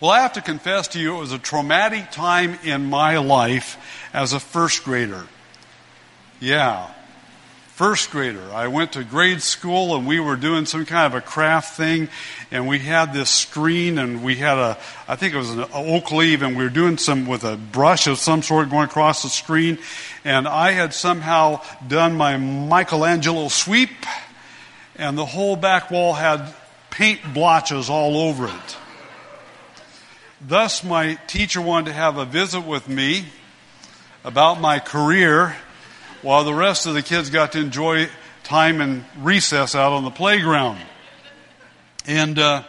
Well, I have to confess to you, it was a traumatic time in my life as a first grader. Yeah, first grader. I went to grade school and we were doing some kind of a craft thing and we had this screen and we had a, I think it was an oak leaf and we were doing some with a brush of some sort going across the screen and I had somehow done my Michelangelo sweep and the whole back wall had paint blotches all over it. Thus, my teacher wanted to have a visit with me about my career while the rest of the kids got to enjoy time and recess out on the playground. And uh,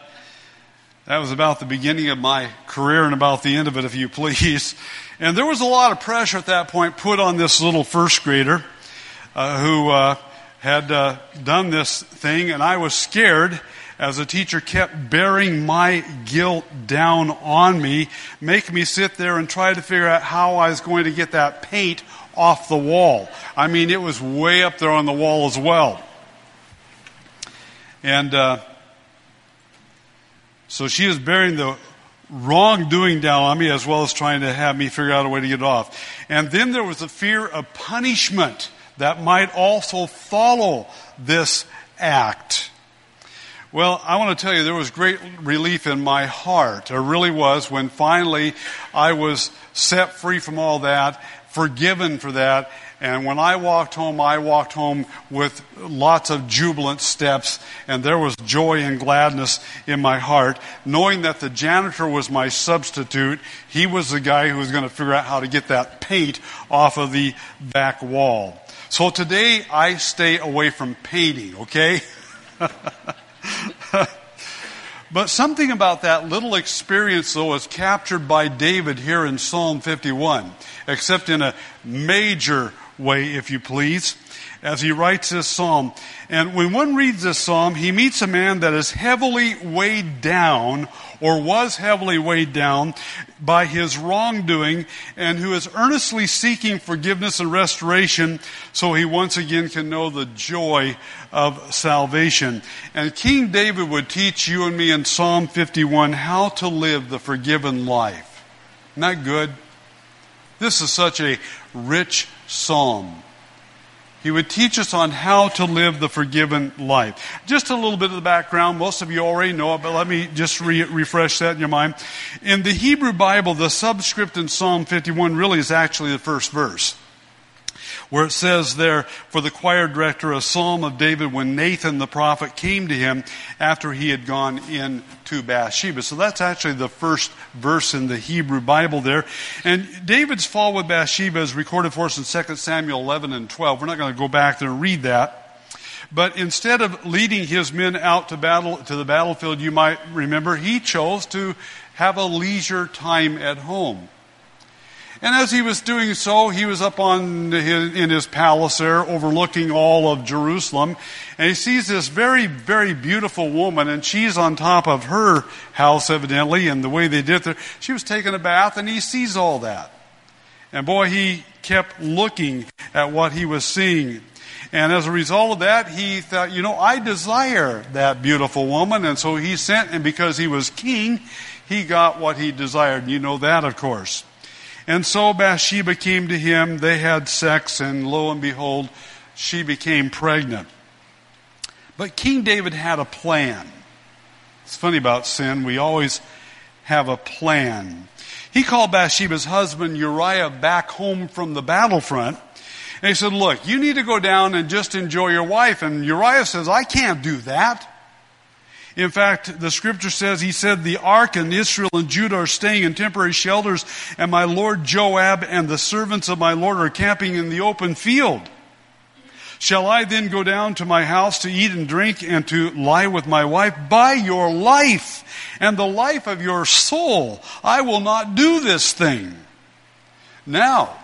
that was about the beginning of my career and about the end of it, if you please. And there was a lot of pressure at that point put on this little first grader uh, who uh, had uh, done this thing, and I was scared as a teacher kept bearing my guilt down on me, making me sit there and try to figure out how I was going to get that paint off the wall. I mean, it was way up there on the wall as well. And uh, so she was bearing the wrongdoing down on me as well as trying to have me figure out a way to get off. And then there was the fear of punishment that might also follow this act. Well, I want to tell you, there was great relief in my heart. There really was when finally I was set free from all that, forgiven for that. And when I walked home, I walked home with lots of jubilant steps, and there was joy and gladness in my heart, knowing that the janitor was my substitute. He was the guy who was going to figure out how to get that paint off of the back wall. So today I stay away from painting, okay? but something about that little experience, though, is captured by David here in Psalm 51, except in a major way, if you please, as he writes this psalm. And when one reads this psalm, he meets a man that is heavily weighed down or was heavily weighed down by his wrongdoing and who is earnestly seeking forgiveness and restoration so he once again can know the joy of salvation. And King David would teach you and me in Psalm 51 how to live the forgiven life. That good? This is such a rich psalm. He would teach us on how to live the forgiven life. Just a little bit of the background. Most of you already know it, but let me just re- refresh that in your mind. In the Hebrew Bible, the subscript in Psalm 51 really is actually the first verse where it says there for the choir director, a psalm of David when Nathan the prophet came to him after he had gone in to Bathsheba. So that's actually the first verse in the Hebrew Bible there. And David's fall with Bathsheba is recorded for us in 2 Samuel 11 and 12. We're not going to go back there and read that. But instead of leading his men out to battle, to the battlefield, you might remember, he chose to have a leisure time at home. And as he was doing so, he was up on his, in his palace there, overlooking all of Jerusalem, and he sees this very, very beautiful woman, and she's on top of her house, evidently, and the way they did there, she was taking a bath, and he sees all that. And boy, he kept looking at what he was seeing. And as a result of that, he thought, you know, I desire that beautiful woman. And so he sent, and because he was king, he got what he desired. You know that, of course. And so Bathsheba came to him, they had sex, and lo and behold, she became pregnant. But King David had a plan. It's funny about sin, we always have a plan. He called Bathsheba's husband Uriah back home from the battlefront. And he said, Look, you need to go down and just enjoy your wife. And Uriah says, I can't do that. In fact, the scripture says, he said, the ark and Israel and Judah are staying in temporary shelters, and my lord Joab and the servants of my lord are camping in the open field. Shall I then go down to my house to eat and drink and to lie with my wife? By your life and the life of your soul, I will not do this thing. Now,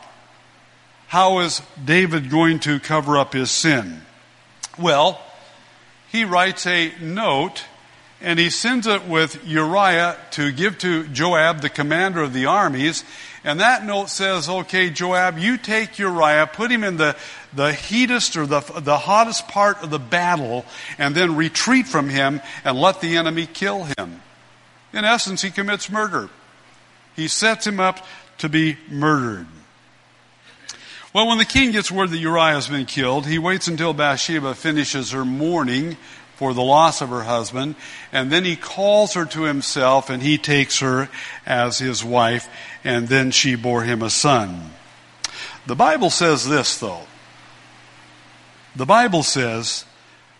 how is David going to cover up his sin? Well, he writes a note and he sends it with Uriah to give to Joab, the commander of the armies. And that note says, okay, Joab, you take Uriah, put him in the, the heatest or the, the hottest part of the battle, and then retreat from him and let the enemy kill him. In essence, he commits murder. He sets him up to be murdered. Well, when the king gets word that Uriah has been killed, he waits until Bathsheba finishes her mourning for the loss of her husband, and then he calls her to himself and he takes her as his wife, and then she bore him a son. The Bible says this, though. The Bible says,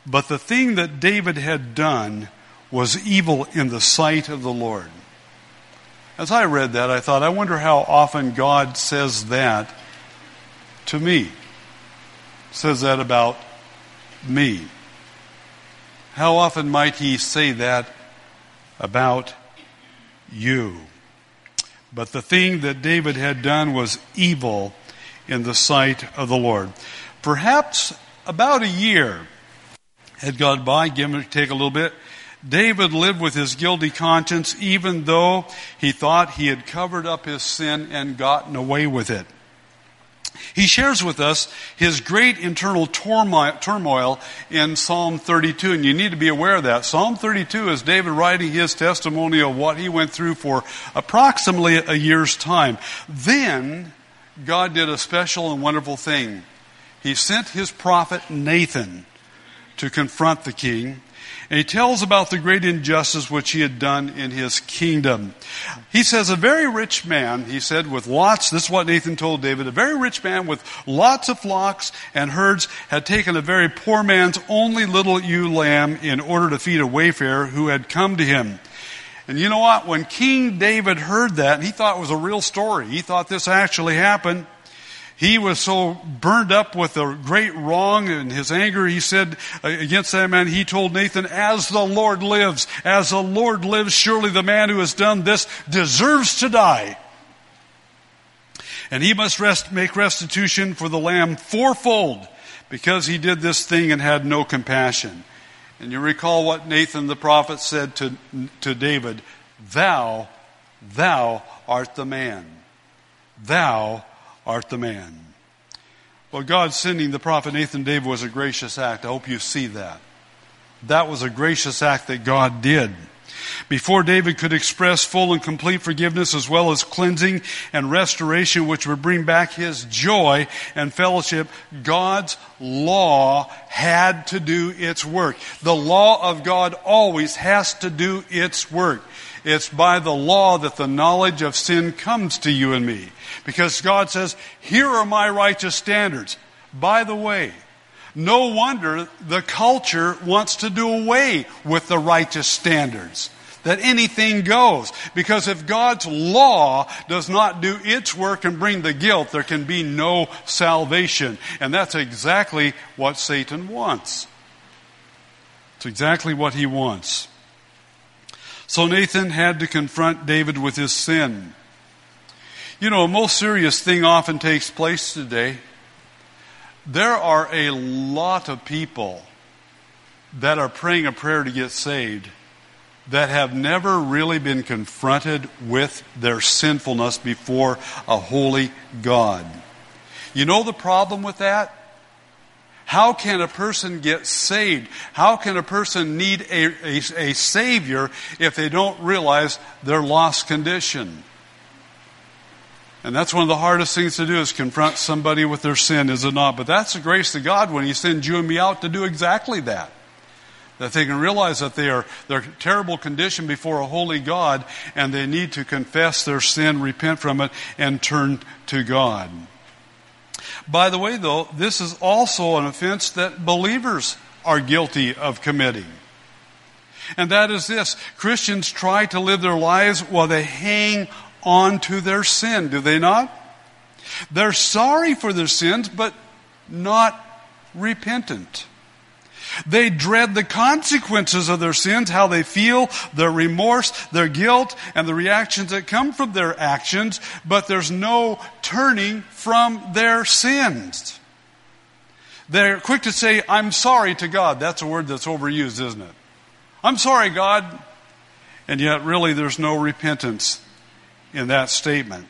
But the thing that David had done was evil in the sight of the Lord. As I read that, I thought, I wonder how often God says that to me. Says that about me. How often might he say that about you? But the thing that David had done was evil in the sight of the Lord. Perhaps about a year had gone by, give or take a little bit. David lived with his guilty conscience even though he thought he had covered up his sin and gotten away with it. He shares with us his great internal turmoil in Psalm 32, and you need to be aware of that. Psalm 32 is David writing his testimony of what he went through for approximately a year's time. Then, God did a special and wonderful thing. He sent his prophet Nathan to confront the king and he tells about the great injustice which he had done in his kingdom. He says, a very rich man, he said, with lots, this is what Nathan told David, a very rich man with lots of flocks and herds had taken a very poor man's only little ewe lamb in order to feed a wayfarer who had come to him. And you know what? When King David heard that, he thought it was a real story. He thought this actually happened. He was so burned up with a great wrong and his anger, he said uh, against that man, he told Nathan, as the Lord lives, as the Lord lives, surely the man who has done this deserves to die. And he must rest, make restitution for the lamb fourfold because he did this thing and had no compassion. And you recall what Nathan the prophet said to, to David, Thou, thou art the man. Thou art the man. Well, God sending the prophet Nathan David was a gracious act. I hope you see that. That was a gracious act that God did. Before David could express full and complete forgiveness as well as cleansing and restoration, which would bring back his joy and fellowship, God's law had to do its work. The law of God always has to do its work. It's by the law that the knowledge of sin comes to you and me. Because God says, here are my righteous standards. By the way, no wonder the culture wants to do away with the righteous standards. That anything goes. Because if God's law does not do its work and bring the guilt, there can be no salvation. And that's exactly what Satan wants. It's exactly what he wants. So Nathan had to confront David with his sin. You know, a most serious thing often takes place today. There are a lot of people that are praying a prayer to get saved that have never really been confronted with their sinfulness before a holy God. You know the problem with that? How can a person get saved? How can a person need a, a, a Savior if they don't realize their lost condition? And that's one of the hardest things to do is confront somebody with their sin, is it not? But that's the grace of God when He sends you and me out to do exactly that. That they can realize that they are their terrible condition before a holy God and they need to confess their sin, repent from it, and turn to God. By the way, though, this is also an offense that believers are guilty of committing. And that is this Christians try to live their lives while they hang on to their sin, do they not? They're sorry for their sins, but not repentant. They dread the consequences of their sins, how they feel, their remorse, their guilt, and the reactions that come from their actions, but there's no turning from their sins. They're quick to say, I'm sorry to God. That's a word that's overused, isn't it? I'm sorry, God. And yet, really, there's no repentance in that statement.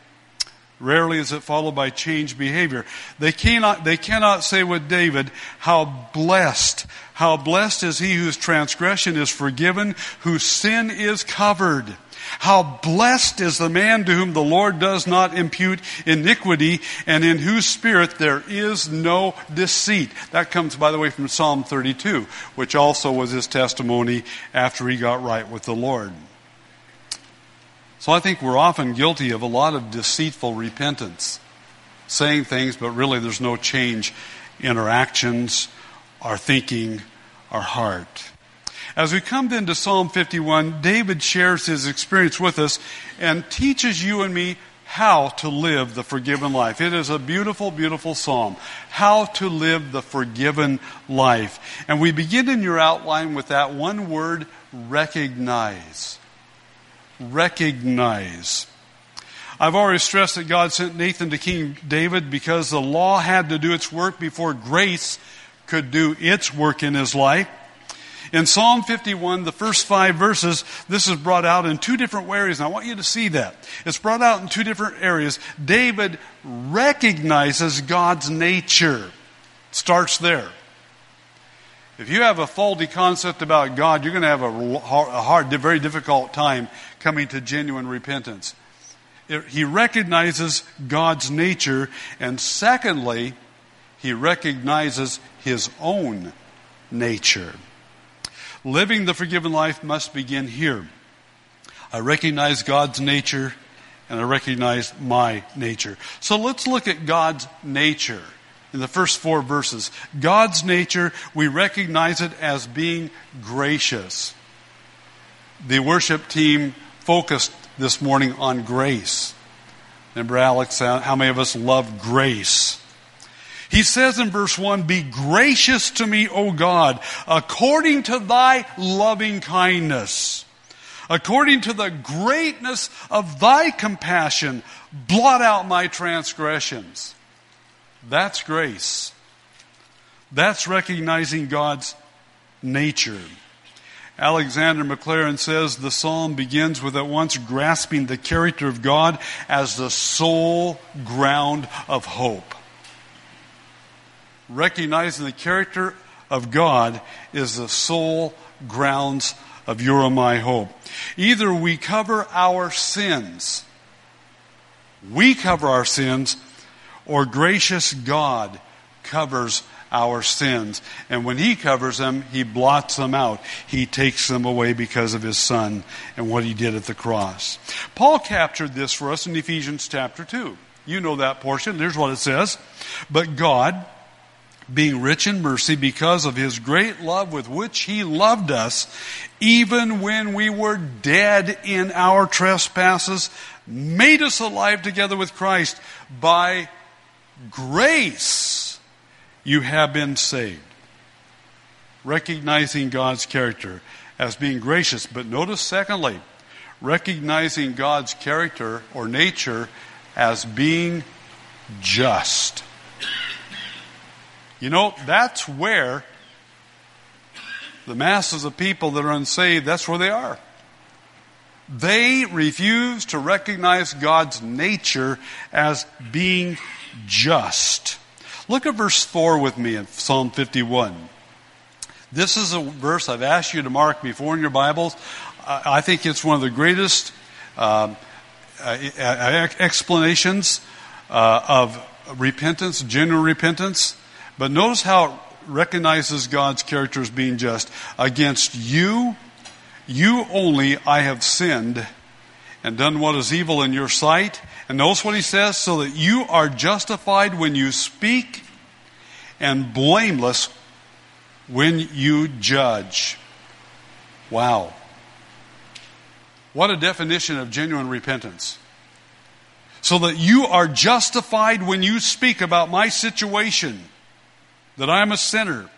Rarely is it followed by changed behavior. They cannot, they cannot say with David, how blessed, how blessed is he whose transgression is forgiven, whose sin is covered. How blessed is the man to whom the Lord does not impute iniquity and in whose spirit there is no deceit. That comes, by the way, from Psalm 32, which also was his testimony after he got right with the Lord. So I think we're often guilty of a lot of deceitful repentance, saying things, but really there's no change in our actions, our thinking, our heart. As we come then to Psalm 51, David shares his experience with us and teaches you and me how to live the forgiven life. It is a beautiful, beautiful psalm. How to live the forgiven life. And we begin in your outline with that one word, recognize recognize. I've already stressed that God sent Nathan to King David because the law had to do its work before grace could do its work in his life. In Psalm 51, the first five verses, this is brought out in two different areas, and I want you to see that. It's brought out in two different areas. David recognizes God's nature. Starts there. If you have a faulty concept about God, you're going to have a hard, very difficult time coming to genuine repentance. He recognizes God's nature, and secondly, he recognizes his own nature. Living the forgiven life must begin here. I recognize God's nature, and I recognize my nature. So let's look at God's nature in the first four verses. God's nature, we recognize it as being gracious. The worship team focused this morning on grace. Remember, Alex, how many of us love grace? He says in verse 1 Be gracious to me, O God, according to thy loving kindness. According to the greatness of thy compassion, blot out my transgressions. That's grace. That's recognizing God's nature. Alexander Maclaren says the psalm begins with at once grasping the character of God as the sole ground of hope. Recognizing the character of God is the sole grounds of your and my hope. Either we cover our sins, we cover our sins, or gracious God covers our sins. And when He covers them, He blots them out. He takes them away because of His Son and what He did at the cross. Paul captured this for us in Ephesians chapter 2. You know that portion. Here's what it says. But God, being rich in mercy because of His great love with which He loved us, even when we were dead in our trespasses, made us alive together with Christ by grace you have been saved. Recognizing God's character as being gracious. But notice, secondly, recognizing God's character or nature as being just. You know, that's where the masses of people that are unsaved, that's where they are. They refuse to recognize God's nature as being just. Look at verse 4 with me in Psalm 51. This is a verse I've asked you to mark before in your Bibles. I think it's one of the greatest um, uh, explanations uh, of repentance, genuine repentance. But notice how it recognizes God's character as being just. Against you, you only, I have sinned and done what is evil in your sight. And notice what he says so that you are justified when you speak and blameless when you judge. Wow. What a definition of genuine repentance. So that you are justified when you speak about my situation, that I'm a sinner,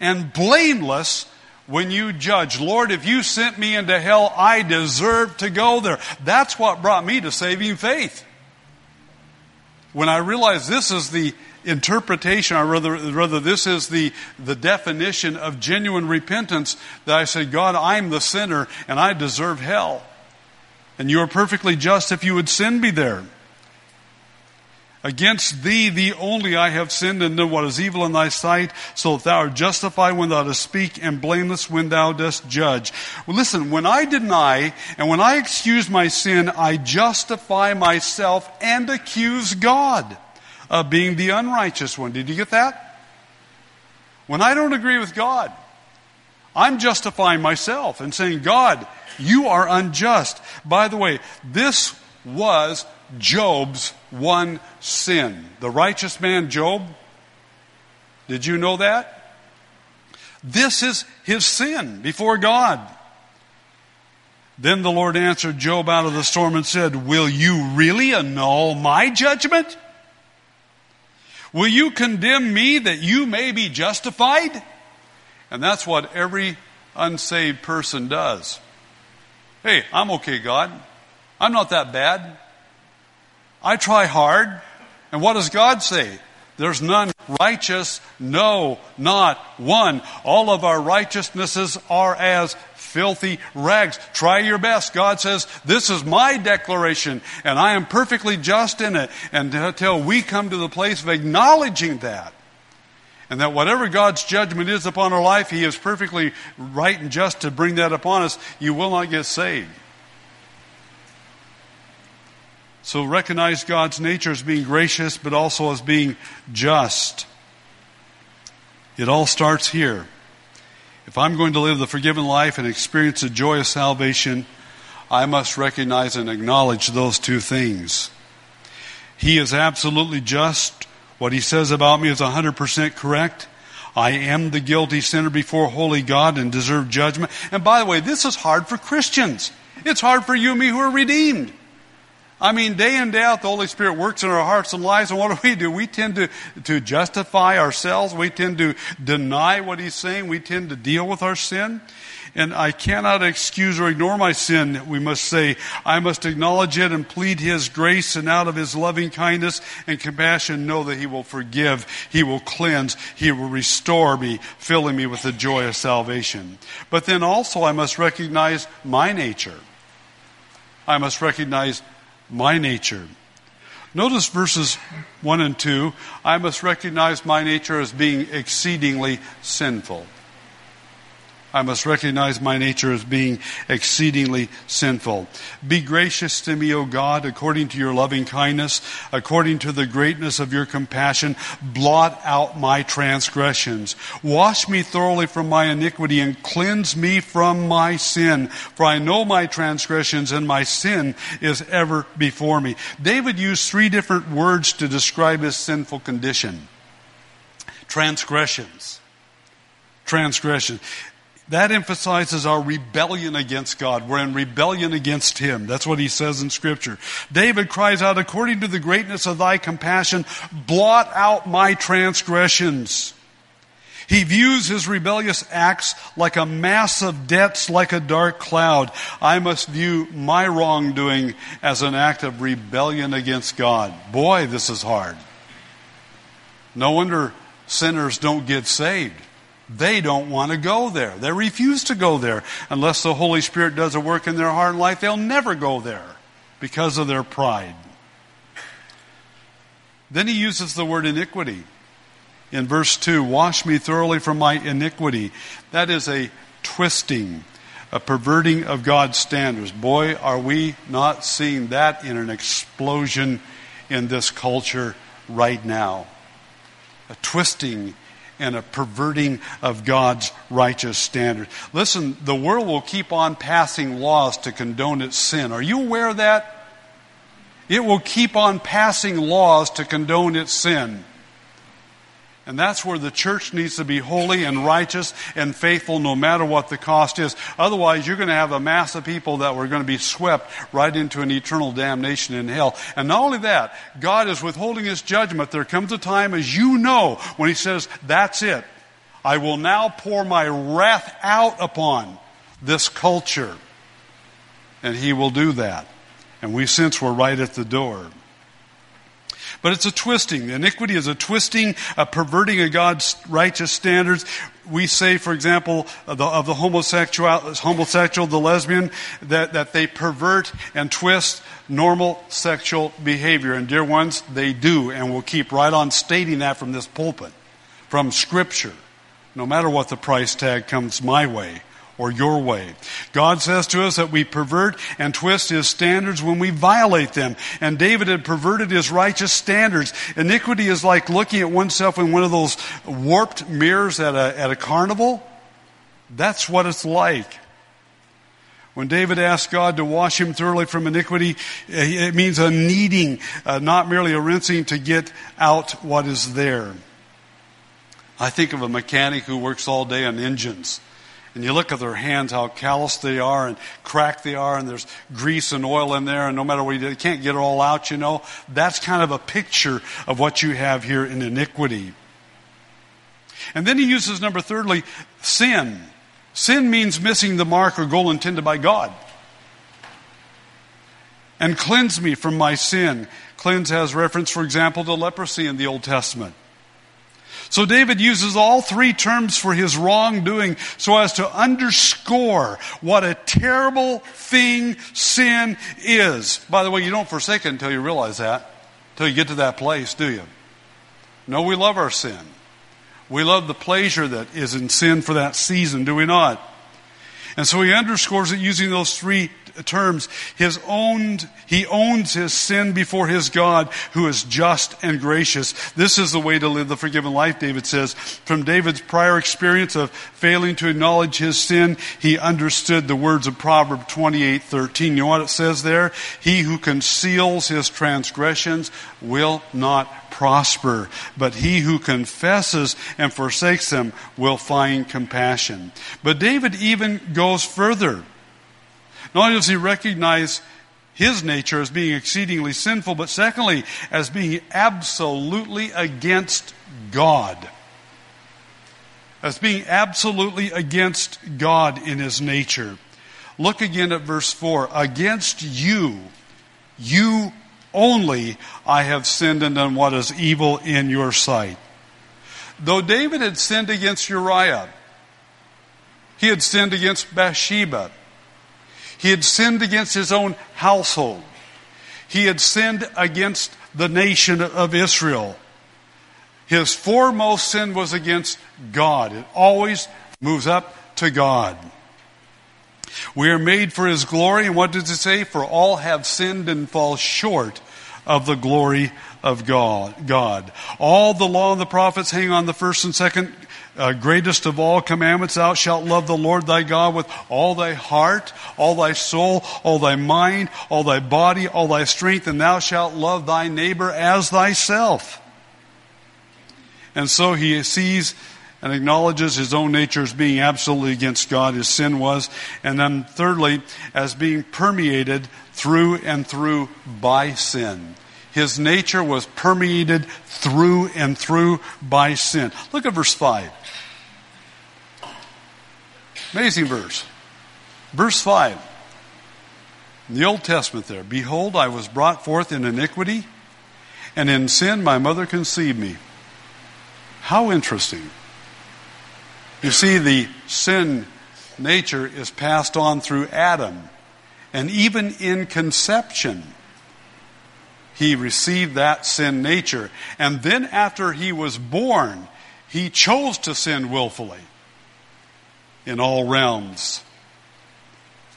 and blameless when you judge. Lord, if you sent me into hell, I deserve to go there. That's what brought me to saving faith. When I realized this is the interpretation, or rather, rather this is the, the definition of genuine repentance, that I said, God, I'm the sinner and I deserve hell. And you are perfectly just if you would send me there. Against thee, thee only I have sinned and done what is evil in thy sight, so that thou art justified when thou dost speak and blameless when thou dost judge. Well, listen, when I deny and when I excuse my sin, I justify myself and accuse God of being the unrighteous one. Did you get that? When I don't agree with God, I'm justifying myself and saying, God, you are unjust. By the way, this was Job's one sin. The righteous man Job, did you know that? This is his sin before God. Then the Lord answered Job out of the storm and said, Will you really annul my judgment? Will you condemn me that you may be justified? And that's what every unsaved person does. Hey, I'm okay, God. I'm not that bad. I try hard. And what does God say? There's none righteous, no, not one. All of our righteousnesses are as filthy rags. Try your best. God says, this is my declaration and I am perfectly just in it. And until we come to the place of acknowledging that, and that whatever God's judgment is upon our life, He is perfectly right and just to bring that upon us, you will not get saved. So recognize God's nature as being gracious, but also as being just. It all starts here. If I'm going to live the forgiven life and experience the joy of salvation, I must recognize and acknowledge those two things. He is absolutely just. What he says about me is 100% correct. I am the guilty sinner before holy God and deserve judgment. And by the way, this is hard for Christians. It's hard for you and me who are redeemed. I mean, day in, day out, the Holy Spirit works in our hearts and lives, and what do we do? We tend to, to justify ourselves. We tend to deny what He's saying. We tend to deal with our sin. And I cannot excuse or ignore my sin, we must say. I must acknowledge it and plead His grace, and out of His loving kindness and compassion, know that He will forgive, He will cleanse, He will restore me, filling me with the joy of salvation. But then also, I must recognize my nature. I must recognize my nature. Notice verses 1 and 2. I must recognize my nature as being exceedingly sinful. I must recognize my nature as being exceedingly sinful. Be gracious to me, O God, according to your loving kindness, according to the greatness of your compassion. Blot out my transgressions. Wash me thoroughly from my iniquity and cleanse me from my sin. For I know my transgressions and my sin is ever before me. David used three different words to describe his sinful condition. Transgressions. Transgression that emphasizes our rebellion against God. We're in rebellion against Him. That's what he says in Scripture. David cries out, according to the greatness of thy compassion, blot out my transgressions. He views his rebellious acts like a mass of debts, like a dark cloud. I must view my wrongdoing as an act of rebellion against God. Boy, this is hard. No wonder sinners don't get saved. They don't want to go there. They refuse to go there. Unless the Holy Spirit does a work in their heart and life, they'll never go there because of their pride. Then he uses the word iniquity. In verse 2, wash me thoroughly from my iniquity. That is a twisting, a perverting of God's standards. Boy, are we not seeing that in an explosion in this culture right now. A twisting and a perverting of God's righteous standard. Listen, the world will keep on passing laws to condone its sin. Are you aware of that? It will keep on passing laws to condone its sin. And that's where the church needs to be holy and righteous and faithful no matter what the cost is. Otherwise, you're going to have a mass of people that were going to be swept right into an eternal damnation in hell. And not only that, God is withholding his judgment. There comes a time, as you know, when he says, That's it. I will now pour my wrath out upon this culture. And he will do that. And we sense we're right at the door. But it's a twisting. The iniquity is a twisting, a perverting of God's righteous standards. We say, for example, of the, of the homosexual, homosexual, the lesbian, that, that they pervert and twist normal sexual behavior. And dear ones, they do, and we'll keep right on stating that from this pulpit, from Scripture, no matter what the price tag comes my way or your way. God says to us that we pervert and twist His standards when we violate them. And David had perverted His righteous standards. Iniquity is like looking at oneself in one of those warped mirrors at a, at a carnival. That's what it's like. When David asked God to wash him thoroughly from iniquity, it means a kneading, uh, not merely a rinsing to get out what is there. I think of a mechanic who works all day on engines and you look at their hands, how callous they are and cracked they are, and there's grease and oil in there, and no matter what you do, you can't get it all out, you know. That's kind of a picture of what you have here in iniquity. And then he uses number thirdly, sin. Sin means missing the mark or goal intended by God. And cleanse me from my sin. Cleanse has reference, for example, to leprosy in the Old Testament. So David uses all three terms for his wrongdoing so as to underscore what a terrible thing sin is. By the way, you don't forsake it until you realize that, until you get to that place, do you? No, we love our sin. We love the pleasure that is in sin for that season, do we not? And so he underscores it using those three terms, his owned, he owns his sin before his God who is just and gracious. This is the way to live the forgiven life, David says. From David's prior experience of failing to acknowledge his sin, he understood the words of Proverb 28, 13. You know what it says there? He who conceals his transgressions will not prosper, but he who confesses and forsakes them will find compassion. But David even goes further. Not only does he recognize his nature as being exceedingly sinful, but secondly, as being absolutely against God. As being absolutely against God in his nature. Look again at verse 4. Against you, you only, I have sinned and done what is evil in your sight. Though David had sinned against Uriah, he had sinned against Bathsheba, he had sinned against his own household. He had sinned against the nation of Israel. His foremost sin was against God. It always moves up to God. We are made for His glory, and what does it say? For all have sinned and fall short of the glory of God. God. All the law and the prophets hang on the first and second uh, greatest of all commandments, thou shalt love the Lord thy God with all thy heart, all thy soul, all thy mind, all thy body, all thy strength, and thou shalt love thy neighbor as thyself. And so he sees and acknowledges his own nature as being absolutely against God, his sin was. And then thirdly, as being permeated through and through by sin. His nature was permeated through and through by sin. Look at verse 5. Amazing verse. Verse 5. In the Old Testament there, Behold, I was brought forth in iniquity, and in sin my mother conceived me. How interesting. You see, the sin nature is passed on through Adam. And even in conception, he received that sin nature. And then after he was born, he chose to sin willfully in all realms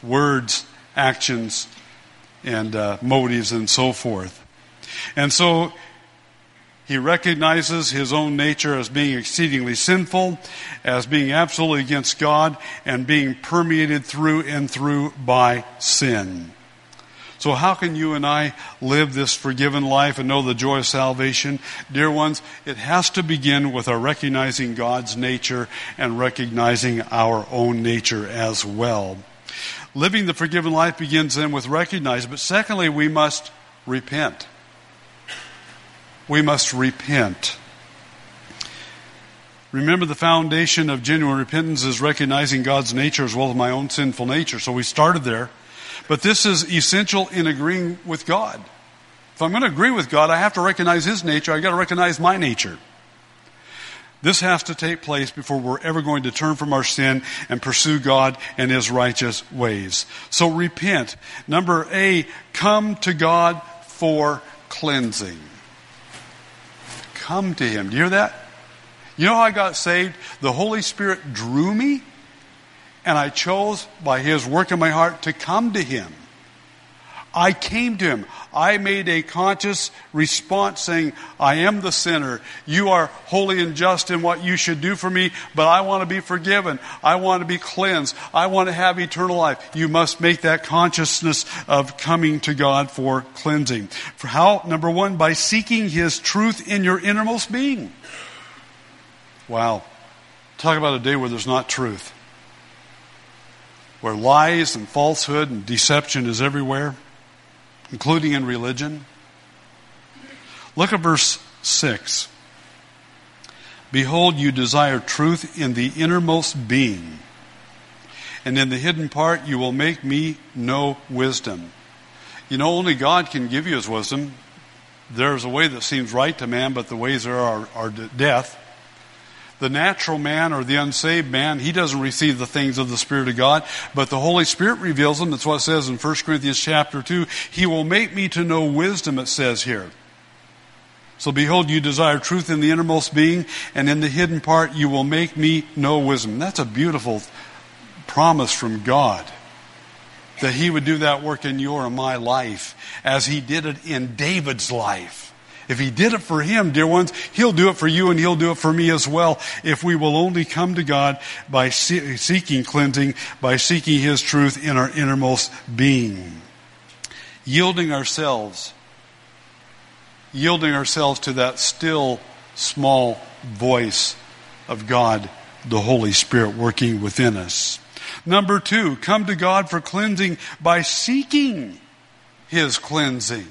words, actions, and uh, motives, and so forth. And so he recognizes his own nature as being exceedingly sinful, as being absolutely against God, and being permeated through and through by sin. So, how can you and I live this forgiven life and know the joy of salvation? Dear ones, it has to begin with our recognizing God's nature and recognizing our own nature as well. Living the forgiven life begins then with recognizing, but secondly, we must repent. We must repent. Remember, the foundation of genuine repentance is recognizing God's nature as well as my own sinful nature. So we started there. But this is essential in agreeing with God. If I'm going to agree with God, I have to recognize His nature. I've got to recognize my nature. This has to take place before we're ever going to turn from our sin and pursue God and His righteous ways. So repent. Number A, come to God for cleansing. Come to Him. Do you hear that? You know how I got saved? The Holy Spirit drew me, and I chose by His work in my heart to come to Him. I came to him. I made a conscious response saying, I am the sinner. You are holy and just in what you should do for me, but I want to be forgiven. I want to be cleansed. I want to have eternal life. You must make that consciousness of coming to God for cleansing. For how? Number one, by seeking His truth in your innermost being. Wow. Talk about a day where there's not truth. Where lies and falsehood and deception is everywhere including in religion. Look at verse 6. Behold, you desire truth in the innermost being, and in the hidden part you will make me know wisdom. You know, only God can give you his wisdom. There's a way that seems right to man, but the ways there are, are death the natural man or the unsaved man, he doesn't receive the things of the Spirit of God, but the Holy Spirit reveals them. That's what it says in 1 Corinthians chapter 2. He will make me to know wisdom, it says here. So behold, you desire truth in the innermost being, and in the hidden part you will make me know wisdom. That's a beautiful promise from God. That he would do that work in your and my life as he did it in David's life. If he did it for him, dear ones, he'll do it for you and he'll do it for me as well if we will only come to God by seeking cleansing, by seeking his truth in our innermost being. Yielding ourselves, yielding ourselves to that still small voice of God, the Holy Spirit working within us. Number two, come to God for cleansing by seeking his cleansing.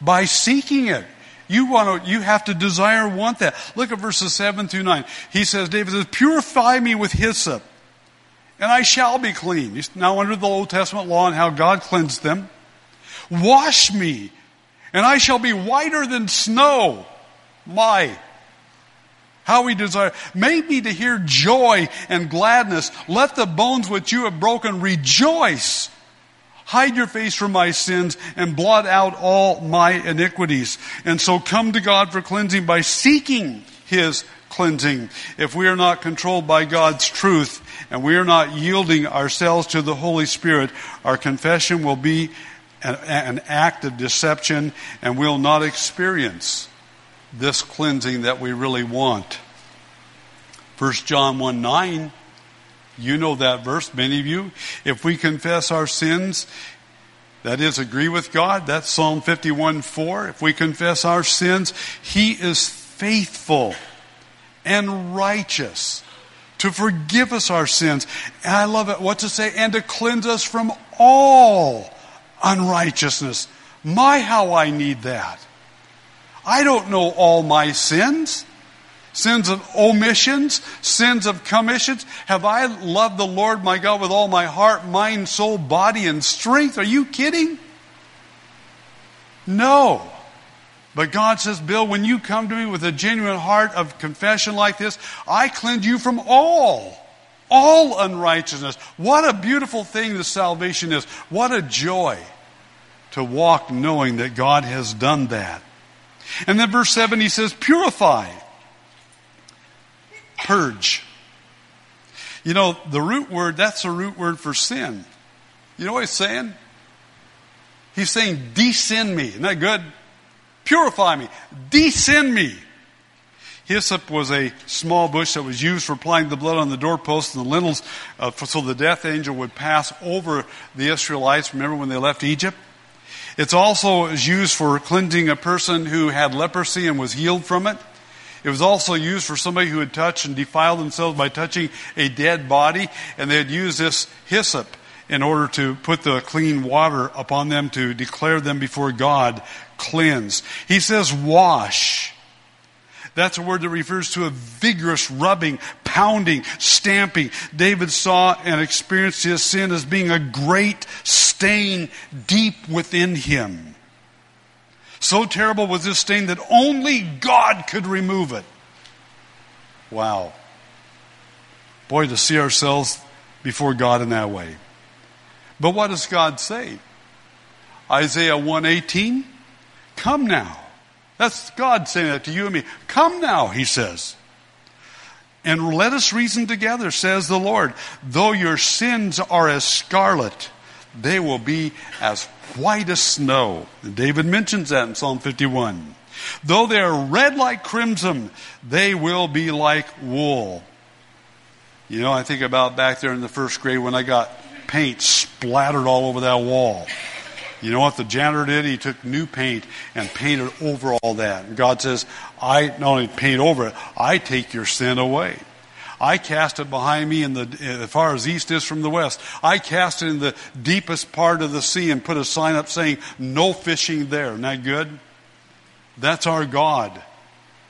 By seeking it. You want to, you have to desire, want that. Look at verses 7 through 9. He says, David says, purify me with hyssop, and I shall be clean. He's now under the Old Testament law and how God cleansed them. Wash me, and I shall be whiter than snow. My. How we desire. Make me to hear joy and gladness. Let the bones which you have broken rejoice. Hide your face from my sins and blot out all my iniquities. And so come to God for cleansing by seeking His cleansing. If we are not controlled by God's truth and we are not yielding ourselves to the Holy Spirit, our confession will be an, an act of deception and we'll not experience this cleansing that we really want. 1 John 1 9 you know that verse, many of you. If we confess our sins, that is, agree with God, that's Psalm 51 4. If we confess our sins, He is faithful and righteous to forgive us our sins. And I love it. What to say? And to cleanse us from all unrighteousness. My, how I need that. I don't know all my sins sins of omissions, sins of commissions? Have I loved the Lord my God with all my heart, mind, soul, body, and strength? Are you kidding? No. But God says, Bill, when you come to me with a genuine heart of confession like this, I cleanse you from all, all unrighteousness. What a beautiful thing the salvation is. What a joy to walk knowing that God has done that. And then verse 7, he says, purify purge. You know, the root word, that's a root word for sin. You know what he's saying? He's saying, de-sin me. Isn't that good? Purify me. De-sin me. Hyssop was a small bush that was used for applying the blood on the doorposts and the lintels uh, for, so the death angel would pass over the Israelites. Remember when they left Egypt? It's also used for cleansing a person who had leprosy and was healed from it. It was also used for somebody who had touched and defiled themselves by touching a dead body, and they had used this hyssop in order to put the clean water upon them to declare them before God cleansed. He says wash. That's a word that refers to a vigorous rubbing, pounding, stamping. David saw and experienced his sin as being a great stain deep within him. So terrible was this stain that only God could remove it. Wow. Boy, to see ourselves before God in that way. But what does God say? Isaiah 118, come now. That's God saying that to you and me. Come now, he says. And let us reason together, says the Lord. Though your sins are as scarlet, they will be as white as snow. And David mentions that in Psalm 51. Though they are red like crimson, they will be like wool. You know, I think about back there in the first grade when I got paint splattered all over that wall. You know what the janitor did? He took new paint and painted over all that. And God says, I not only paint over it, I take your sin away. I cast it behind me in the, as far as east is from the west. I cast it in the deepest part of the sea and put a sign up saying, no fishing there. Isn't that good? That's our God.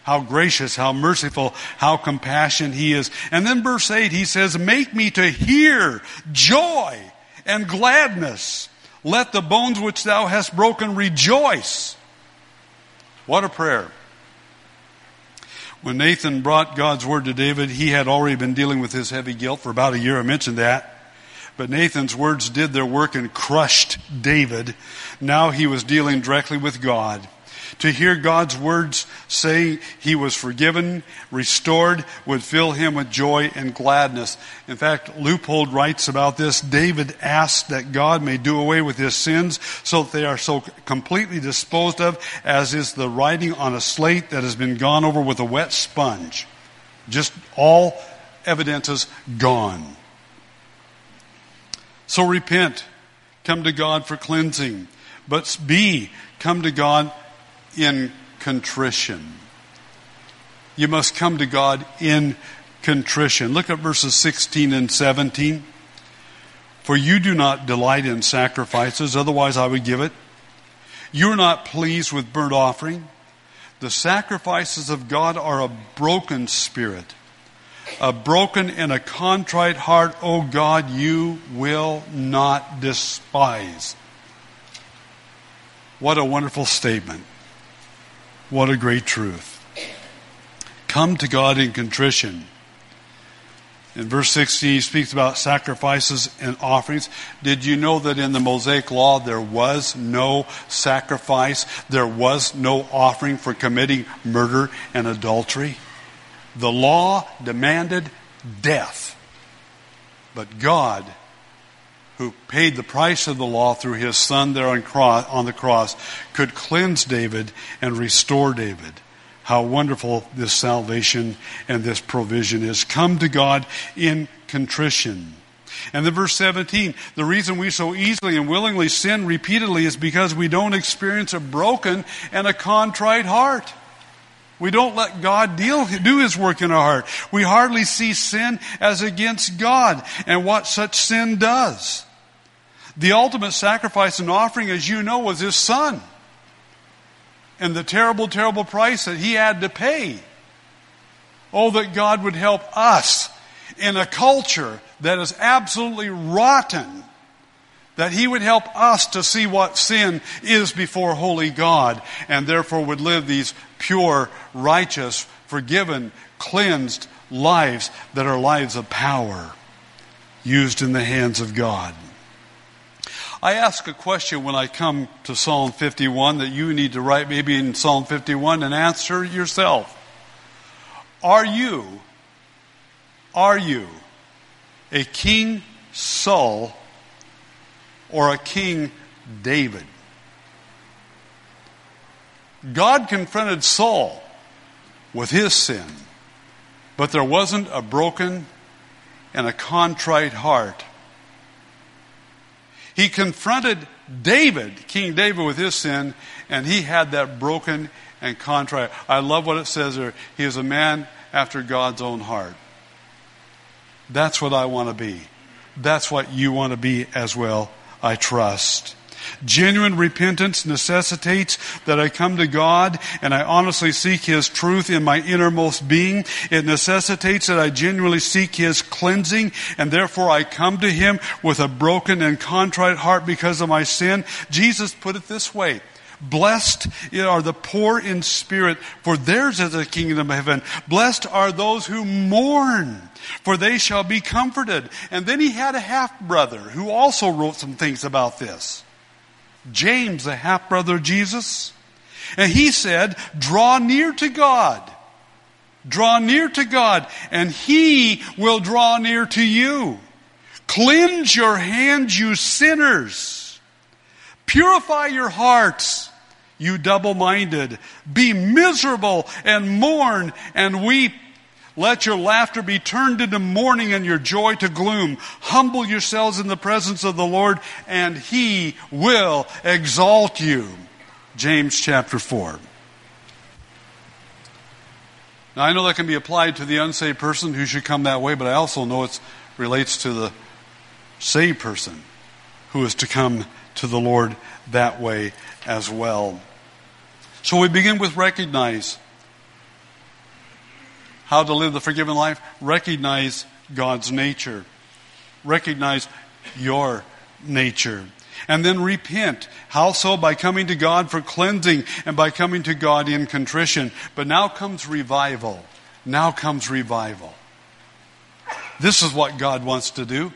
How gracious, how merciful, how compassionate He is. And then verse 8, He says, Make me to hear joy and gladness. Let the bones which thou hast broken rejoice. What a prayer. When Nathan brought God's word to David, he had already been dealing with his heavy guilt for about a year. I mentioned that. But Nathan's words did their work and crushed David. Now he was dealing directly with God to hear God's words say he was forgiven, restored, would fill him with joy and gladness. In fact, Leupold writes about this. David asked that God may do away with his sins so that they are so completely disposed of as is the writing on a slate that has been gone over with a wet sponge. Just all evidences gone. So repent. Come to God for cleansing. But B, come to God in contrition. You must come to God in contrition. Look at verses 16 and 17. For you do not delight in sacrifices, otherwise I would give it. You are not pleased with burnt offering. The sacrifices of God are a broken spirit, a broken and a contrite heart, O God, you will not despise. What a wonderful statement. What a great truth. Come to God in contrition. In verse 16, he speaks about sacrifices and offerings. Did you know that in the Mosaic Law there was no sacrifice, there was no offering for committing murder and adultery? The law demanded death. But God who paid the price of the law through his son there on, cross, on the cross, could cleanse David and restore David. How wonderful this salvation and this provision is. Come to God in contrition. And then verse 17, the reason we so easily and willingly sin repeatedly is because we don't experience a broken and a contrite heart. We don't let God deal, do His work in our heart. We hardly see sin as against God and what such sin does. The ultimate sacrifice and offering, as you know, was his son. And the terrible, terrible price that he had to pay. Oh, that God would help us in a culture that is absolutely rotten. That he would help us to see what sin is before holy God and therefore would live these pure, righteous, forgiven, cleansed lives that are lives of power used in the hands of God. I ask a question when I come to Psalm 51 that you need to write maybe in Psalm 51 and answer yourself. Are you, are you a King Saul or a King David? God confronted Saul with his sin, but there wasn't a broken and a contrite heart he confronted David, King David, with his sin, and he had that broken and contrite. I love what it says there. He is a man after God's own heart. That's what I want to be. That's what you want to be as well, I trust. Genuine repentance necessitates that I come to God and I honestly seek His truth in my innermost being. It necessitates that I genuinely seek His cleansing and therefore I come to Him with a broken and contrite heart because of my sin. Jesus put it this way. Blessed are the poor in spirit, for theirs is the kingdom of heaven. Blessed are those who mourn, for they shall be comforted. And then he had a half brother who also wrote some things about this. James, the half brother of Jesus. And he said, Draw near to God. Draw near to God, and he will draw near to you. Cleanse your hands, you sinners. Purify your hearts, you double minded. Be miserable and mourn and weep. Let your laughter be turned into mourning and your joy to gloom. Humble yourselves in the presence of the Lord, and he will exalt you. James chapter 4. Now, I know that can be applied to the unsaved person who should come that way, but I also know it relates to the saved person who is to come to the Lord that way as well. So we begin with recognize how to live the forgiven life, recognize God's nature, recognize your nature. And then repent. How so? By coming to God for cleansing and by coming to God in contrition. But now comes revival. Now comes revival. This is what God wants to do.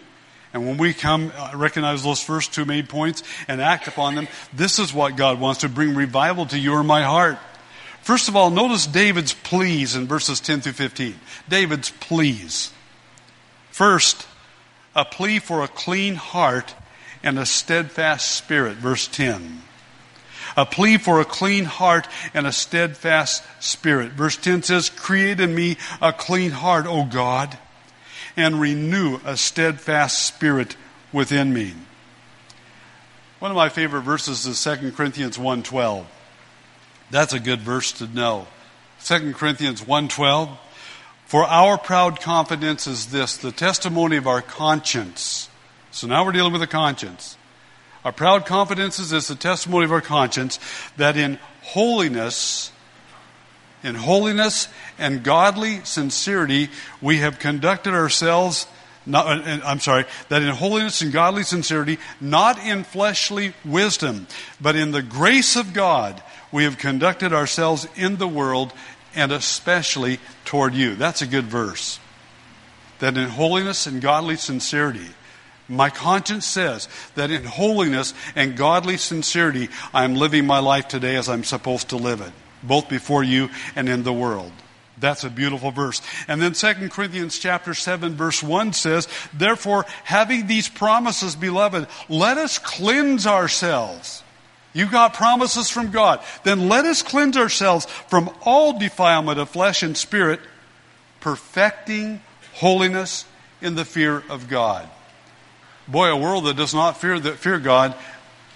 And when we come, uh, recognize those first two main points and act upon them, this is what God wants to bring revival to you or my heart. First of all, notice David's pleas in verses 10 through 15. David's pleas. First, a plea for a clean heart and a steadfast spirit, verse 10. A plea for a clean heart and a steadfast spirit. Verse 10 says, Create in me a clean heart, O God and renew a steadfast spirit within me. One of my favorite verses is 2 Corinthians 1:12. That's a good verse to know. 2 Corinthians 1:12 For our proud confidence is this, the testimony of our conscience. So now we're dealing with a conscience. Our proud confidence is this, the testimony of our conscience, that in holiness in holiness and godly sincerity, we have conducted ourselves, not, uh, I'm sorry, that in holiness and godly sincerity, not in fleshly wisdom, but in the grace of God, we have conducted ourselves in the world and especially toward you. That's a good verse. That in holiness and godly sincerity, my conscience says that in holiness and godly sincerity, I am living my life today as I'm supposed to live it both before you and in the world. That's a beautiful verse. And then 2 Corinthians chapter 7 verse 1 says, Therefore, having these promises, beloved, let us cleanse ourselves. You got promises from God. Then let us cleanse ourselves from all defilement of flesh and spirit, perfecting holiness in the fear of God. Boy, a world that does not fear, that fear God,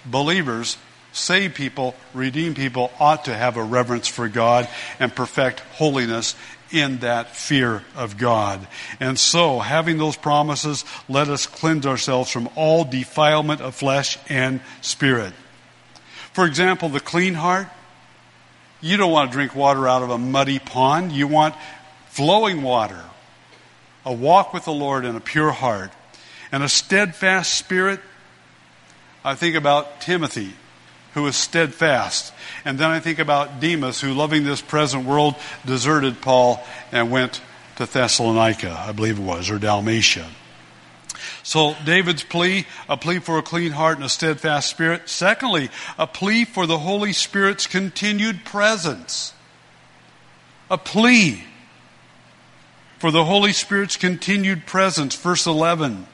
believers saved people, redeemed people ought to have a reverence for God and perfect holiness in that fear of God. And so, having those promises, let us cleanse ourselves from all defilement of flesh and spirit. For example, the clean heart. You don't want to drink water out of a muddy pond. You want flowing water, a walk with the Lord in a pure heart, and a steadfast spirit. I think about Timothy who was steadfast. And then I think about Demas, who, loving this present world, deserted Paul and went to Thessalonica, I believe it was, or Dalmatia. So, David's plea, a plea for a clean heart and a steadfast spirit. Secondly, a plea for the Holy Spirit's continued presence. A plea for the Holy Spirit's continued presence. Verse 11.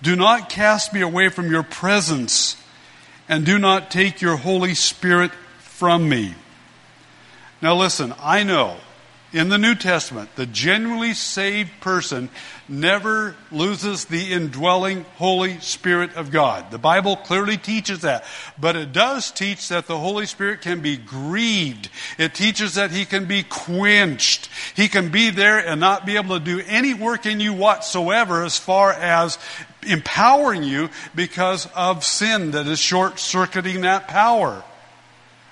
Do not cast me away from your presence and do not take your Holy Spirit from me. Now, listen, I know in the New Testament, the genuinely saved person never loses the indwelling Holy Spirit of God. The Bible clearly teaches that. But it does teach that the Holy Spirit can be grieved. It teaches that He can be quenched. He can be there and not be able to do any work in you whatsoever as far as empowering you because of sin that is short circuiting that power.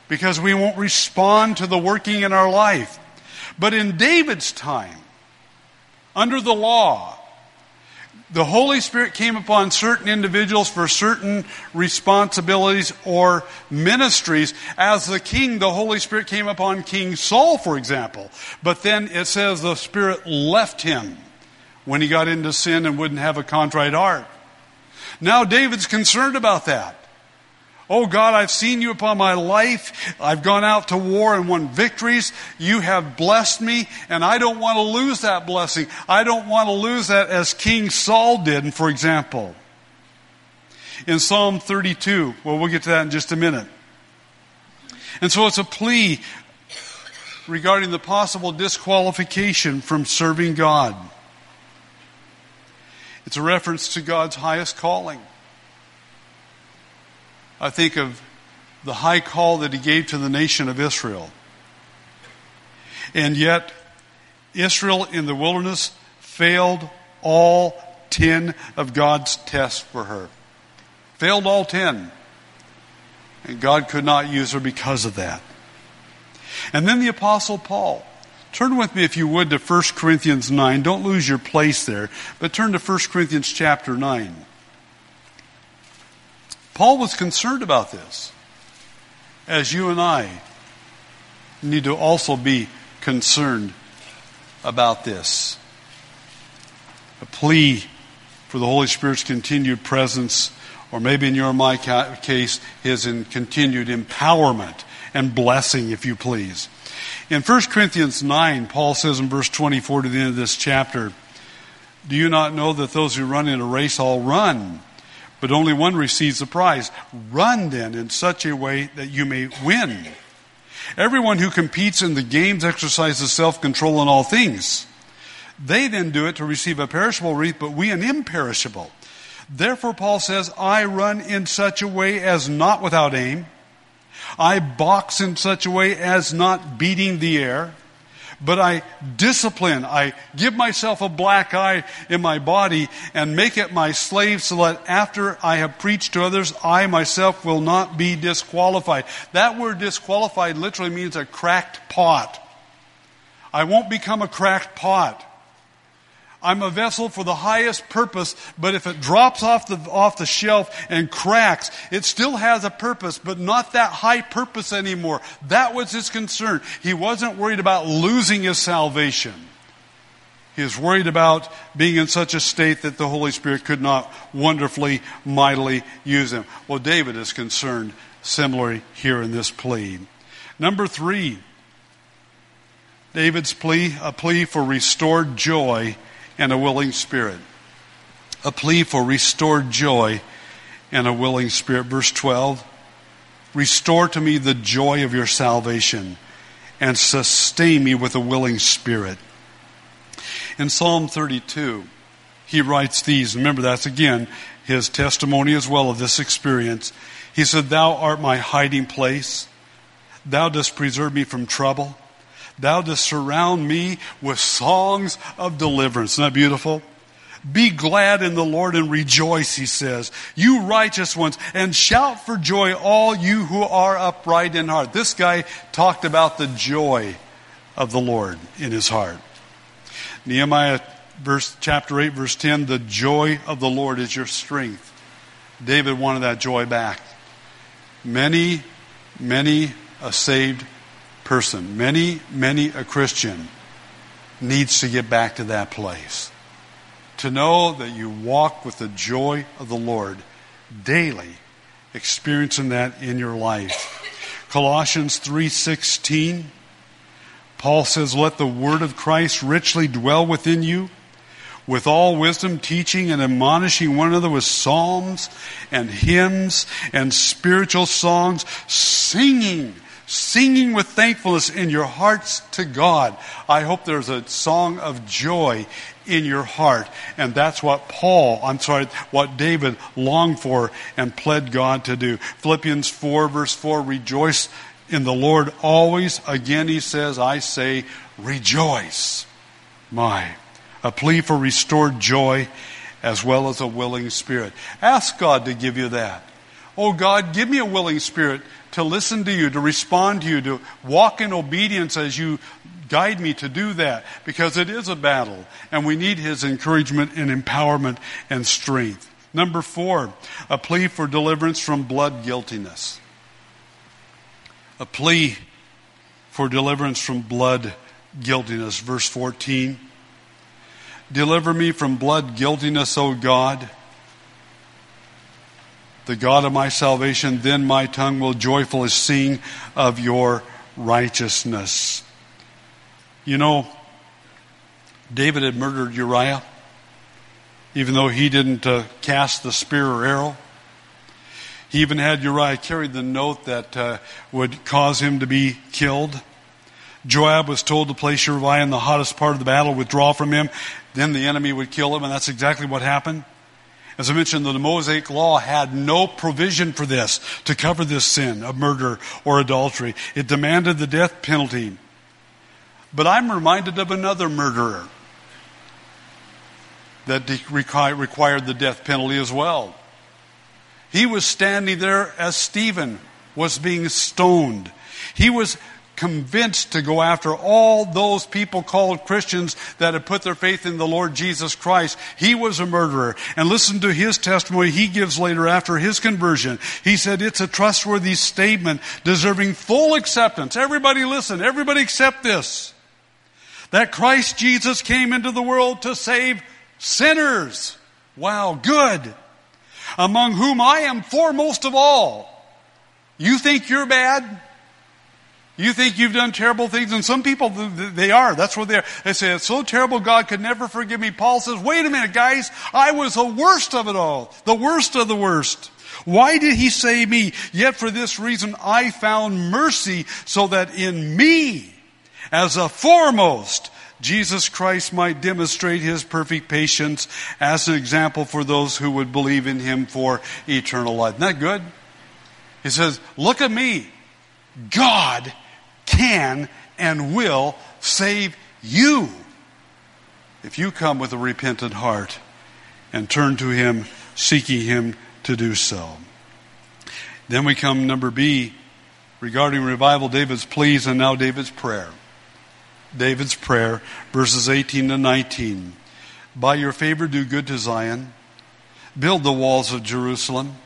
Because we won't respond to the working in our life. But in David's time, under the law, the Holy Spirit came upon certain individuals for certain responsibilities or ministries. As the king, the Holy Spirit came upon King Saul, for example. But then it says the Spirit left him when he got into sin and wouldn't have a contrite heart. Now David's concerned about that. Oh God, I've seen you upon my life. I've gone out to war and won victories. You have blessed me, and I don't want to lose that blessing. I don't want to lose that as King Saul did, for example. In Psalm 32, well, we'll get to that in just a minute. And so it's a plea regarding the possible disqualification from serving God. It's a reference to God's highest calling. I think of the high call that he gave to the nation of Israel. And yet, Israel in the wilderness failed all 10 of God's tests for her. Failed all 10. And God could not use her because of that. And then the Apostle Paul. Turn with me, if you would, to 1 Corinthians 9. Don't lose your place there, but turn to 1 Corinthians chapter 9. Paul was concerned about this, as you and I need to also be concerned about this. A plea for the Holy Spirit's continued presence, or maybe in your my case, his continued empowerment and blessing, if you please. In 1 Corinthians 9, Paul says in verse 24 to the end of this chapter, Do you not know that those who run in a race all run? But only one receives the prize. Run then in such a way that you may win. Everyone who competes in the games exercises self control in all things. They then do it to receive a perishable wreath, but we an imperishable. Therefore, Paul says, I run in such a way as not without aim. I box in such a way as not beating the air but I discipline. I give myself a black eye in my body and make it my slave so that after I have preached to others, I myself will not be disqualified. That word disqualified literally means a cracked pot. I won't become a cracked pot. I'm a vessel for the highest purpose, but if it drops off the, off the shelf and cracks, it still has a purpose, but not that high purpose anymore. That was his concern. He wasn't worried about losing his salvation. He is worried about being in such a state that the Holy Spirit could not wonderfully, mightily use him. Well, David is concerned similarly here in this plea. Number three, David's plea, a plea for restored joy and a willing spirit. A plea for restored joy and a willing spirit. Verse 12 Restore to me the joy of your salvation and sustain me with a willing spirit. In Psalm 32, he writes these. Remember, that's again his testimony as well of this experience. He said, Thou art my hiding place. Thou dost preserve me from trouble. Thou dost surround me with songs of deliverance. Isn't that beautiful? Be glad in the Lord and rejoice, he says. You righteous ones, and shout for joy, all you who are upright in heart. This guy talked about the joy of the Lord in his heart. Nehemiah verse, chapter 8, verse 10, the joy of the Lord is your strength. David wanted that joy back. Many, many a saved person, many, many a Christian, needs to get back to that place. To know that you walk with the joy of the Lord daily, experiencing that in your life. Colossians 3:16 Paul says, "Let the word of Christ richly dwell within you." with all wisdom, teaching and admonishing one another with psalms and hymns and spiritual songs, singing singing with thankfulness in your hearts to God. I hope there's a song of joy in your heart. And that's what Paul, I'm sorry, what David longed for and pled God to do. Philippians 4 verse 4, rejoice in the Lord always. Again, he says, I say, rejoice. My. A plea for restored joy as well as a willing spirit. Ask God to give you that. Oh God, give me a willing spirit to listen to you, to respond to you, to walk in obedience as you guide me to do that because it is a battle and we need His encouragement and empowerment and strength. Number four, a plea for deliverance from blood guiltiness. A plea for deliverance from blood guiltiness. Verse 14. Deliver me from blood guiltiness, O God, the God of my salvation. Then my tongue will joyfully sing of your righteousness. You know, David had murdered Uriah, even though he didn't uh, cast the spear or arrow. He even had Uriah carry the note that uh, would cause him to be killed. Joab was told to place Uriah in the hottest part of the battle, withdraw from him, then the enemy would kill him, and that's exactly what happened. As I mentioned, the Mosaic law had no provision for this, to cover this sin of murder or adultery. It demanded the death penalty. But I'm reminded of another murderer that required the death penalty as well. He was standing there as Stephen was being stoned. He was convinced to go after all those people called Christians that had put their faith in the Lord Jesus Christ. He was a murderer. And listen to his testimony he gives later after his conversion. He said it's a trustworthy statement deserving full acceptance. Everybody listen. Everybody accept this. That Christ Jesus came into the world to save sinners. Wow, good. Among whom I am foremost of all. You think you're bad? You think you've done terrible things, and some people, they are. That's what they are. They say, it's so terrible, God could never forgive me. Paul says, wait a minute, guys, I was the worst of it all. The worst of the worst. Why did he save me? Yet for this reason I found mercy so that in me, as a foremost, Jesus Christ might demonstrate his perfect patience as an example for those who would believe in him for eternal life. Isn't that good? He says, look at me. God can and will save you if you come with a repentant heart and turn to Him, seeking Him to do so. Then we come number B regarding revival, David's pleas and now David's prayer. David's prayer, verses 18 to 19. By your favor, do good to Zion, build the walls of Jerusalem.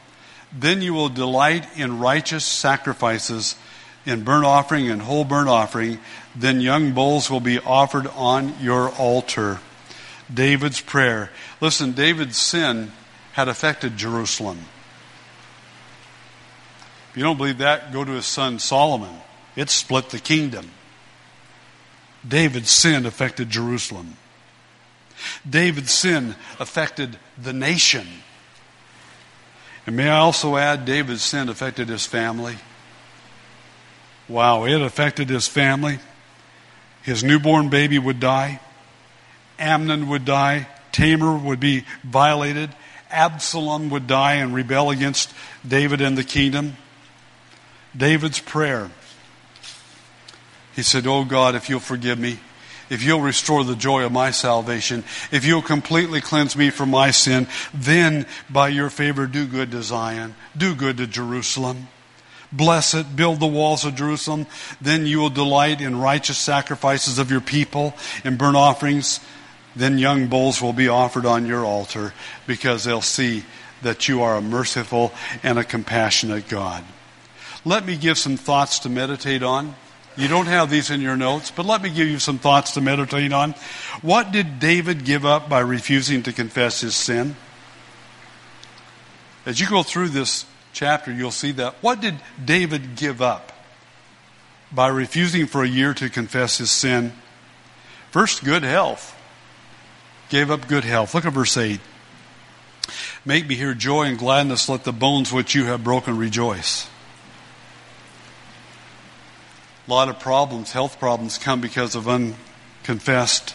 Then you will delight in righteous sacrifices in burnt offering and whole burnt offering, then young bulls will be offered on your altar. David's prayer. Listen, David's sin had affected Jerusalem. If you don't believe that, go to his son Solomon. It split the kingdom. David's sin affected Jerusalem. David's sin affected the nation. And may I also add, David's sin affected his family. Wow, it affected his family. His newborn baby would die. Amnon would die. Tamar would be violated. Absalom would die and rebel against David and the kingdom. David's prayer. He said, Oh God, if you'll forgive me, if you'll restore the joy of my salvation, if you'll completely cleanse me from my sin, then by your favor do good to Zion, do good to Jerusalem. Bless it, build the walls of Jerusalem. Then you will delight in righteous sacrifices of your people and burnt offerings. Then young bulls will be offered on your altar because they'll see that you are a merciful and a compassionate God. Let me give some thoughts to meditate on. You don't have these in your notes, but let me give you some thoughts to meditate on. What did David give up by refusing to confess his sin? As you go through this chapter, you'll see that. What did David give up by refusing for a year to confess his sin? First, good health. Gave up good health. Look at verse 8. Make me hear joy and gladness. Let the bones which you have broken rejoice. A lot of problems, health problems, come because of unconfessed,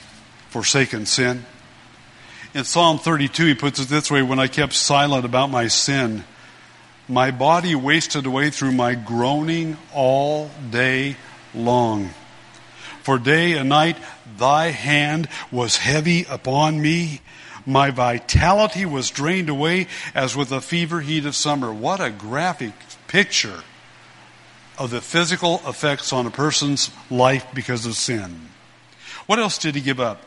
forsaken sin. In Psalm 32, he puts it this way When I kept silent about my sin, my body wasted away through my groaning all day long. For day and night thy hand was heavy upon me. My vitality was drained away as with a fever heat of summer. What a graphic picture of the physical effects on a person's life because of sin. What else did he give up?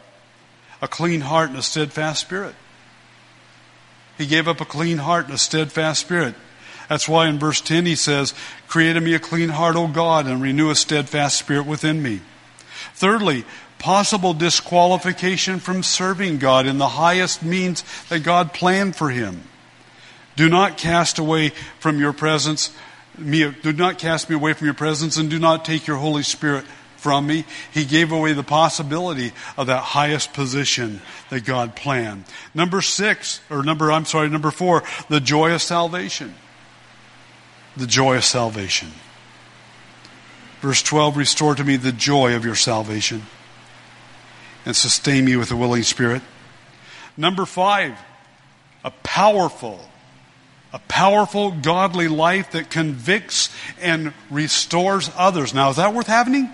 A clean heart and a steadfast spirit. He gave up a clean heart and a steadfast spirit. That's why in verse 10 he says, Create in me a clean heart, O God, and renew a steadfast spirit within me. Thirdly, possible disqualification from serving God in the highest means that God planned for him. Do not cast away from your presence, me, do not cast me away from your presence, and do not take your Holy Spirit from me. He gave away the possibility of that highest position that God planned. Number six, or number, I'm sorry, number four, the joy of salvation. The joy of salvation. Verse 12, restore to me the joy of your salvation and sustain me with a willing spirit. Number five, a powerful, a powerful godly life that convicts and restores others. Now, is that worth having?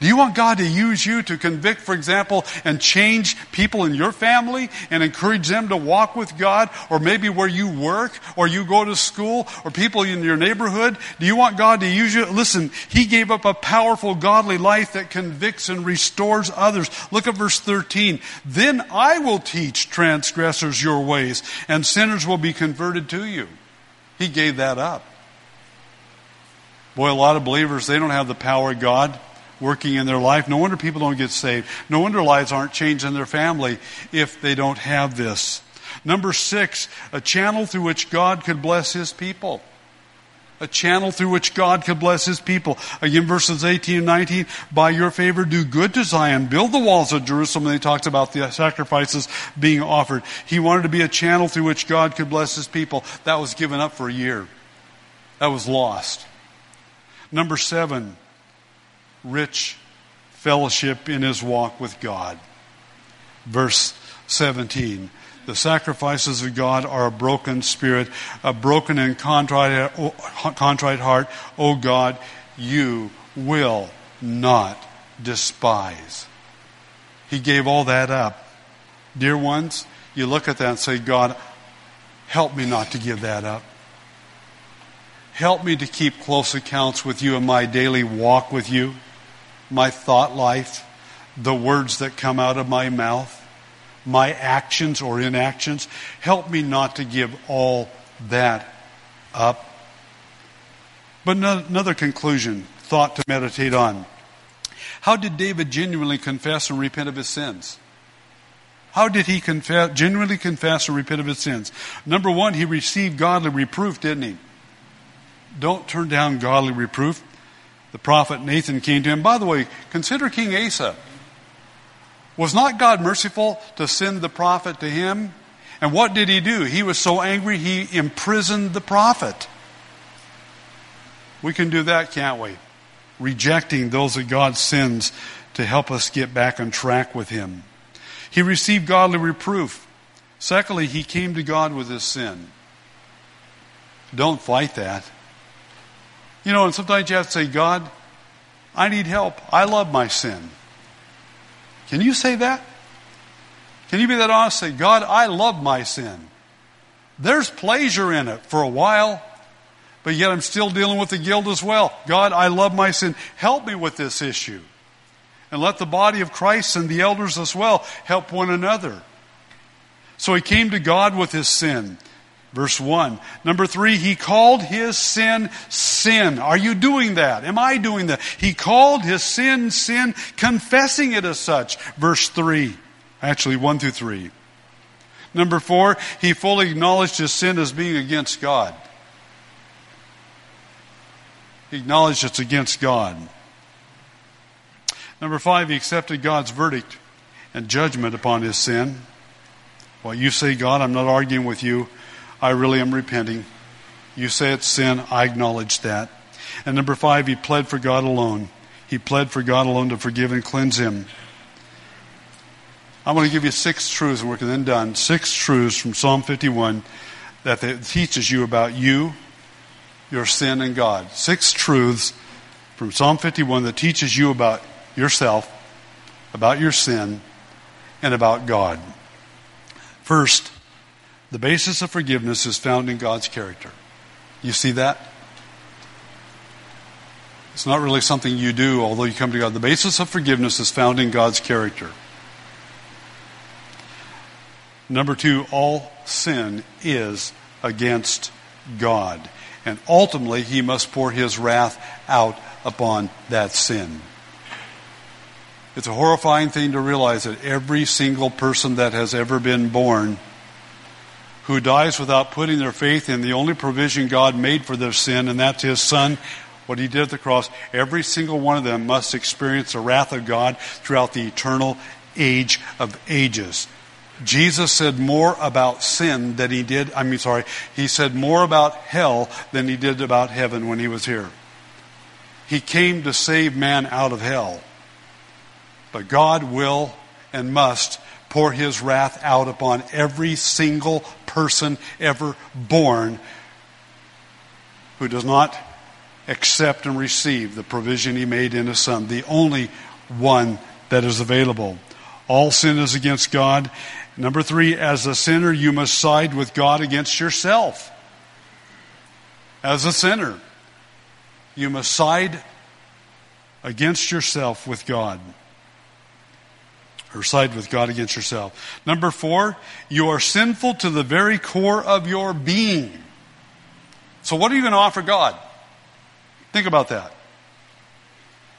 Do you want God to use you to convict, for example, and change people in your family and encourage them to walk with God? Or maybe where you work or you go to school or people in your neighborhood? Do you want God to use you? Listen, He gave up a powerful godly life that convicts and restores others. Look at verse 13. Then I will teach transgressors your ways and sinners will be converted to you. He gave that up. Boy, a lot of believers, they don't have the power of God working in their life. No wonder people don't get saved. No wonder lives aren't changed in their family if they don't have this. Number six, a channel through which God could bless his people. A channel through which God could bless his people. Again, verses 18 and 19. By your favor, do good to Zion. Build the walls of Jerusalem. And he talks about the sacrifices being offered. He wanted to be a channel through which God could bless his people. That was given up for a year. That was lost. Number seven, rich fellowship in his walk with God. Verse 17. The sacrifices of God are a broken spirit, a broken and contrite, contrite heart. O God, you will not despise. He gave all that up. Dear ones, you look at that and say, God, help me not to give that up. Help me to keep close accounts with you in my daily walk with you my thought life, the words that come out of my mouth, my actions or inactions. Help me not to give all that up. But another conclusion, thought to meditate on. How did David genuinely confess and repent of his sins? How did he confess, genuinely confess and repent of his sins? Number one, he received godly reproof, didn't he? Don't turn down godly reproof the prophet Nathan came to him. By the way, consider King Asa. Was not God merciful to send the prophet to him? And what did he do? He was so angry he imprisoned the prophet. We can do that, can't we? Rejecting those that God sends to help us get back on track with him. He received godly reproof. Secondly, he came to God with his sin. Don't fight that. You know, and sometimes you have to say, God, I need help. I love my sin. Can you say that? Can you be that honest? Say, God, I love my sin. There's pleasure in it for a while, but yet I'm still dealing with the guilt as well. God, I love my sin. Help me with this issue. And let the body of Christ and the elders as well help one another. So he came to God with his sin. Verse 1. Number 3, he called his sin sin. Are you doing that? Am I doing that? He called his sin sin, confessing it as such. Verse 3. Actually, 1 through 3. Number 4, he fully acknowledged his sin as being against God. He acknowledged it's against God. Number 5, he accepted God's verdict and judgment upon his sin. Well, you say, God, I'm not arguing with you. I really am repenting. You say it's sin. I acknowledge that. And number five, he pled for God alone. He pled for God alone to forgive and cleanse him. I'm going to give you six truths, and we're then done. Six truths from Psalm 51 that teaches you about you, your sin, and God. Six truths from Psalm 51 that teaches you about yourself, about your sin, and about God. First, the basis of forgiveness is found in God's character. You see that? It's not really something you do, although you come to God. The basis of forgiveness is found in God's character. Number two, all sin is against God. And ultimately, he must pour his wrath out upon that sin. It's a horrifying thing to realize that every single person that has ever been born who dies without putting their faith in the only provision God made for their sin, and that's his son, what he did at the cross, every single one of them must experience the wrath of God throughout the eternal age of ages. Jesus said more about sin than he did, I mean, sorry, he said more about hell than he did about heaven when he was here. He came to save man out of hell. But God will and must pour his wrath out upon every single person ever born who does not accept and receive the provision he made in his son, the only one that is available. All sin is against God, Number three, as a sinner, you must side with God against yourself. As a sinner, you must side against yourself with God. Or side with God against yourself. Number four, you are sinful to the very core of your being. So, what are you going to offer God? Think about that.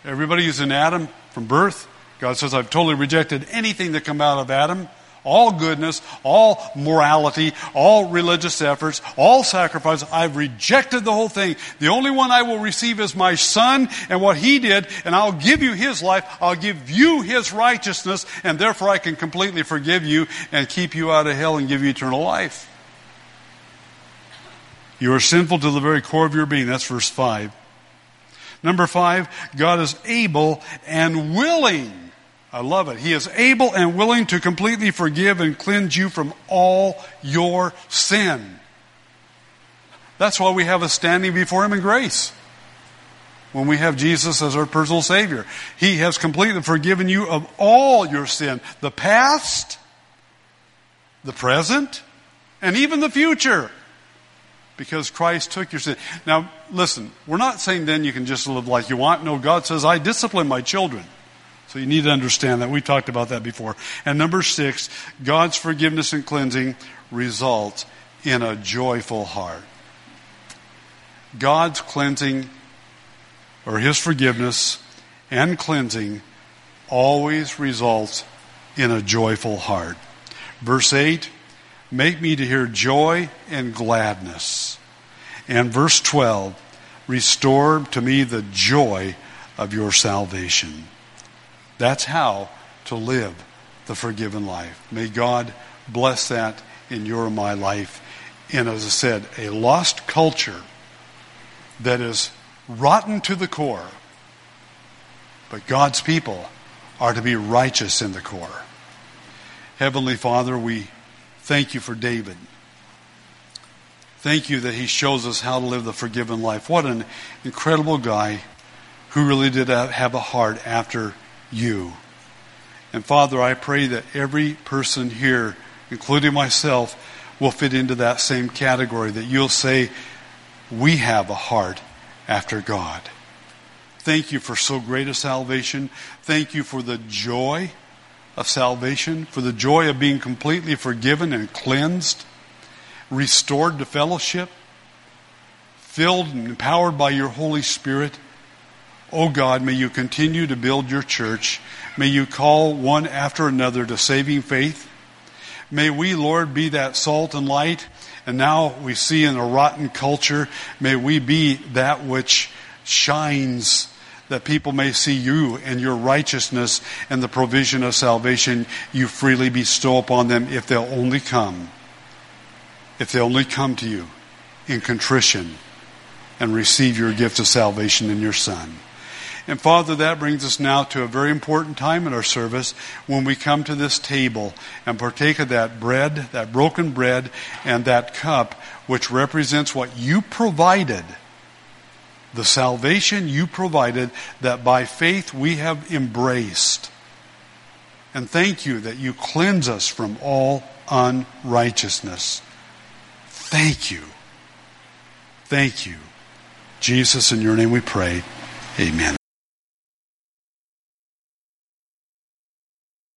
Everybody is in Adam from birth, God says, I've totally rejected anything that come out of Adam all goodness, all morality, all religious efforts, all sacrifice. I've rejected the whole thing. The only one I will receive is my son and what he did, and I'll give you his life. I'll give you his righteousness, and therefore I can completely forgive you and keep you out of hell and give you eternal life. You are sinful to the very core of your being. That's verse 5. Number 5, God is able and willing I love it. He is able and willing to completely forgive and cleanse you from all your sin. That's why we have a standing before Him in grace. When we have Jesus as our personal Savior, He has completely forgiven you of all your sin the past, the present, and even the future. Because Christ took your sin. Now, listen, we're not saying then you can just live like you want. No, God says, I discipline my children. So you need to understand that. We talked about that before. And number six, God's forgiveness and cleansing results in a joyful heart. God's cleansing or his forgiveness and cleansing always results in a joyful heart. Verse 8, make me to hear joy and gladness. And verse 12, restore to me the joy of your salvation. That's how to live the forgiven life. May God bless that in your and my life. And as I said, a lost culture that is rotten to the core. But God's people are to be righteous in the core. Heavenly Father, we thank you for David. Thank you that he shows us how to live the forgiven life. What an incredible guy who really did have a heart after you. And Father, I pray that every person here, including myself, will fit into that same category, that you'll say, We have a heart after God. Thank you for so great a salvation. Thank you for the joy of salvation, for the joy of being completely forgiven and cleansed, restored to fellowship, filled and empowered by your Holy Spirit. Oh God, may you continue to build your church. May you call one after another to saving faith. May we, Lord, be that salt and light. And now we see in a rotten culture, may we be that which shines that people may see you and your righteousness and the provision of salvation you freely bestow upon them if they'll only come. If they'll only come to you in contrition and receive your gift of salvation in your Son. And Father, that brings us now to a very important time in our service when we come to this table and partake of that bread, that broken bread, and that cup, which represents what you provided. The salvation you provided that by faith we have embraced. And thank you that you cleanse us from all unrighteousness. Thank you. Thank you. Jesus, in your name we pray. Amen.